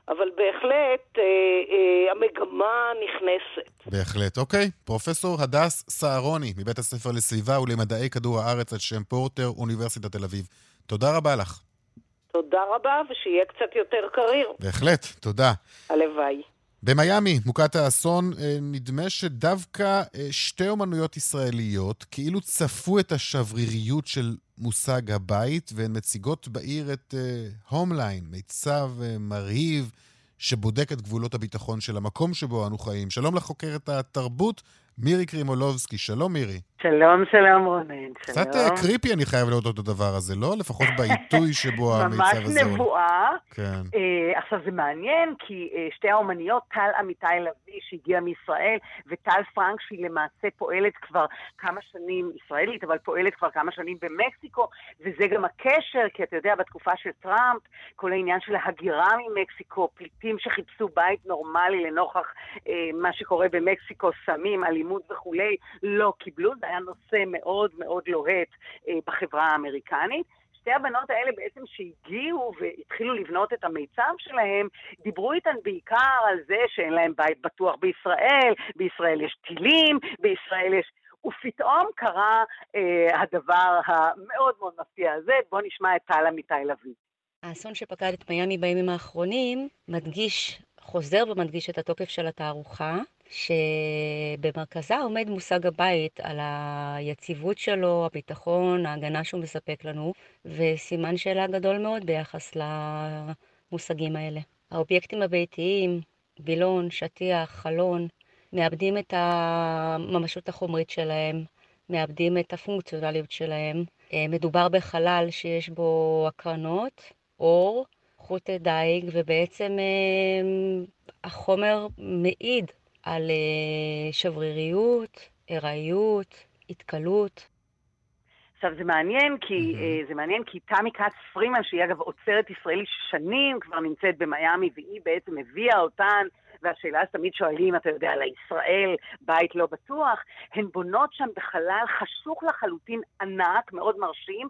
אבל בהחלט אה, אה, המגמה נכנסת. בהחלט. אוקיי, פרופסור הדס סהרוני, מבית הספר לסביבה ולמדעי כדור הארץ על שם פורטר, אוניברסיטת תל אביב. תודה רבה לך. תודה רבה, ושיהיה קצת יותר קריר. בהחלט, תודה. הלוואי. במיאמי, מוכת האסון, אה, נדמה שדווקא אה, שתי אומנויות ישראליות כאילו צפו את השבריריות של מושג הבית, והן מציגות בעיר את הומליין, אה, מיצב מרהיב שבודק את גבולות הביטחון של המקום שבו אנו חיים. שלום לחוקרת התרבות, מירי קרימולובסקי. שלום, מירי. שלום, שלום, רונן. קצת שלום. קריפי אני חייב להודות את הדבר הזה, לא? לפחות בעיתוי שבו המיצב הזה... ממש נבואה. כן. Uh, עכשיו, זה מעניין, כי uh, שתי האומניות, טל אמיתי לביא, שהגיעה מישראל, וטל פרנק, שהיא למעשה פועלת כבר כמה שנים, ישראלית, אבל פועלת כבר כמה שנים במקסיקו, וזה גם הקשר, כי אתה יודע, בתקופה של טראמפ, כל העניין של ההגירה ממקסיקו, פליטים שחיפשו בית נורמלי לנוכח uh, מה שקורה במקסיקו, סמים, אלימות וכולי, לא קיבלו. זה היה נושא מאוד מאוד לוהט אה, בחברה האמריקנית. שתי הבנות האלה בעצם שהגיעו והתחילו לבנות את המיצב שלהם, דיברו איתן בעיקר על זה שאין להם בית בטוח בישראל, בישראל יש טילים, בישראל יש... ופתאום קרה אה, הדבר המאוד מאוד מפתיע הזה, בואו נשמע את טל אמיתי לביא. האסון שפקד את מיאמי בימים האחרונים מדגיש, חוזר ומדגיש את התוקף של התערוכה, שבמרכזה עומד מושג הבית על היציבות שלו, הביטחון, ההגנה שהוא מספק לנו, וסימן שאלה גדול מאוד ביחס למושגים האלה. האובייקטים הביתיים, וילון, שטיח, חלון, מאבדים את הממשות החומרית שלהם, מאבדים את הפונקציונליות שלהם. אה, מדובר בחלל שיש בו הקרנות, אור, חוטי דיג, ובעצם אה, החומר מעיד על אה, שבריריות, ארעיות, התקלות. עכשיו, זה מעניין כי, mm-hmm. זה מעניין כי תמי כץ פרימן, שהיא אגב עוצרת ישראלית שנים, כבר נמצאת במיאמי, והיא בעצם הביאה אותן והשאלה שתמיד שואלים, אתה יודע, על הישראל, בית לא בטוח, הן בונות שם בחלל חשוך לחלוטין ענק, מאוד מרשים,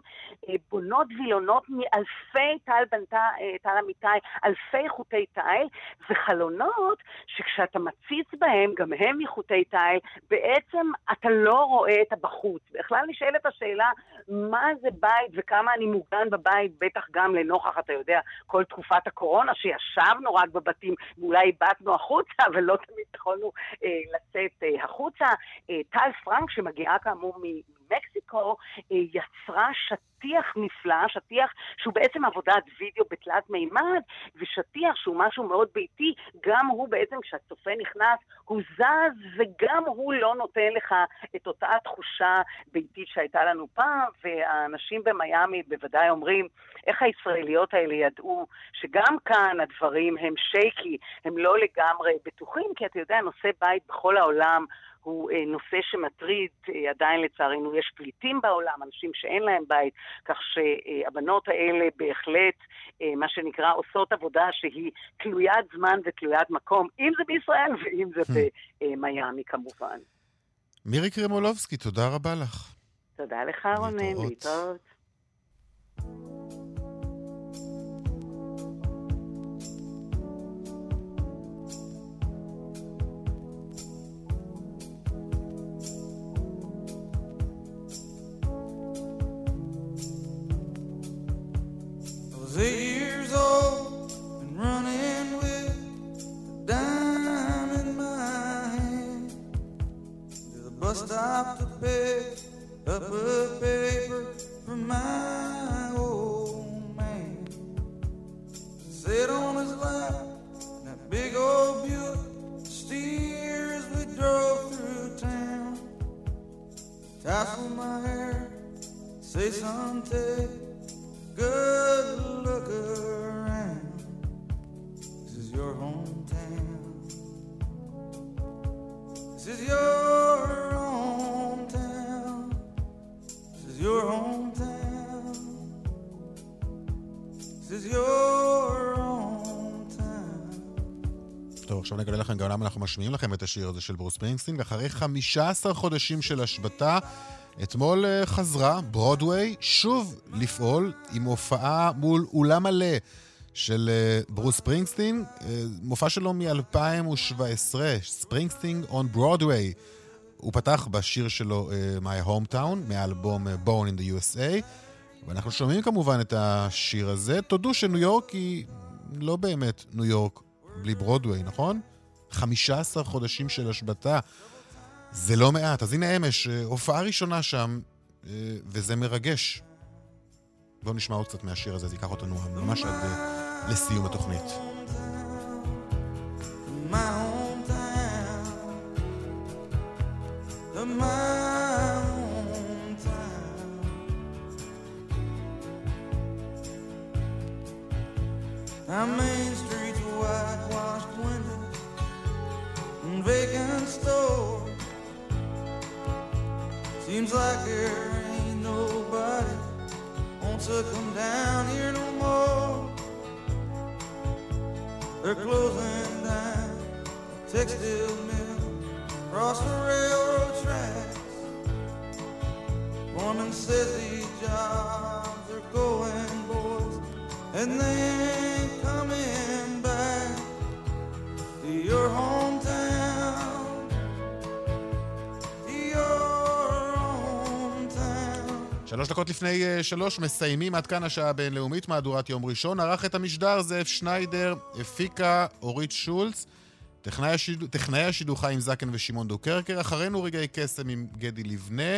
אה, בונות וילונות מאלפי, טל בנתה, אה, טל אמיתי, אלפי חוטי תיל, וחלונות שכשאתה מציץ בהם, גם הם מחוטי תיל, בעצם אתה לא רואה את הבחוץ. בכלל נשאלת השאלה, מה זה בית וכמה אני מוגן בבית, בטח גם לנוכח, אתה יודע, כל תקופת הקורונה, שישבנו רק בבתים, ואולי איבדנו החוצה, ולא תמיד יכולנו אה, לצאת אה, החוצה. אה, טל פרנק, שמגיעה כאמור ממקסיקו, אה, יצרה שטיח נפלא, שטיח שהוא בעצם עבודת וידאו בתלת מימד, ושטיח שהוא משהו מאוד ביתי, גם הוא בעצם, כשהצופה נכנס, הוא זז, וגם הוא לא נותן לך את אותה תחושה ביתית שהייתה לנו פעם, והאנשים במיאמי בוודאי אומרים, איך הישראליות האלה ידעו שגם כאן הדברים הם שייקי, הם לא לגמרי בטוחים, כי אתה יודע, נושא בית בכל העולם הוא אה, נושא שמטריד, אה, עדיין לצערנו יש פליטים בעולם, אנשים שאין להם בית, כך שהבנות האלה בהחלט, אה, מה שנקרא, עושות עבודה שהיא תלוית זמן ותלוית מקום, אם זה בישראל ואם זה hmm. במיאמי כמובן. מירי קרימולובסקי, תודה רבה לך. תודה לך, רונן, להתראות. משמיעים לכם את השיר הזה של ברוס פרינגסטין, ואחרי 15 חודשים של השבתה, אתמול אה, חזרה ברודוויי שוב לפעול עם הופעה מול אולם מלא של אה, ברוס ספרינגסטין, אה, מופע שלו מ-2017, ספרינגסטין און ברודוויי. הוא פתח בשיר שלו My Hometown, מאלבום Born in the USA, ואנחנו שומעים כמובן את השיר הזה. תודו שניו יורק היא לא באמת ניו יורק בלי ברודוויי, נכון? 15 חודשים של השבתה. זה לא מעט. אז הנה אמש, אה, הופעה ראשונה שם, אה, וזה מרגש. בואו נשמע עוד קצת מהשיר הזה, זה ייקח אותנו ממש עד אה, לסיום התוכנית. Main Seems like there ain't nobody wants to come down here no more. They're closing down the textile mill across the railroad tracks. Foreman says these jobs are going, boys, and they ain't coming back to your hometown. שלוש דקות לפני אה, שלוש מסיימים עד כאן השעה הבינלאומית, מהדורת יום ראשון. ערך את המשדר זאב שניידר, הפיקה אורית שולץ, טכנאי, השיד... טכנאי השידור חיים זקן ושמעון דוקרקר, אחרינו רגעי קסם עם גדי לבנה.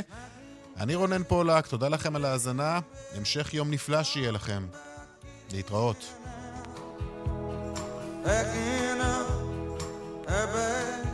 אני רונן פולק, תודה לכם על ההאזנה, המשך יום נפלא שיהיה לכם. להתראות. Backing up,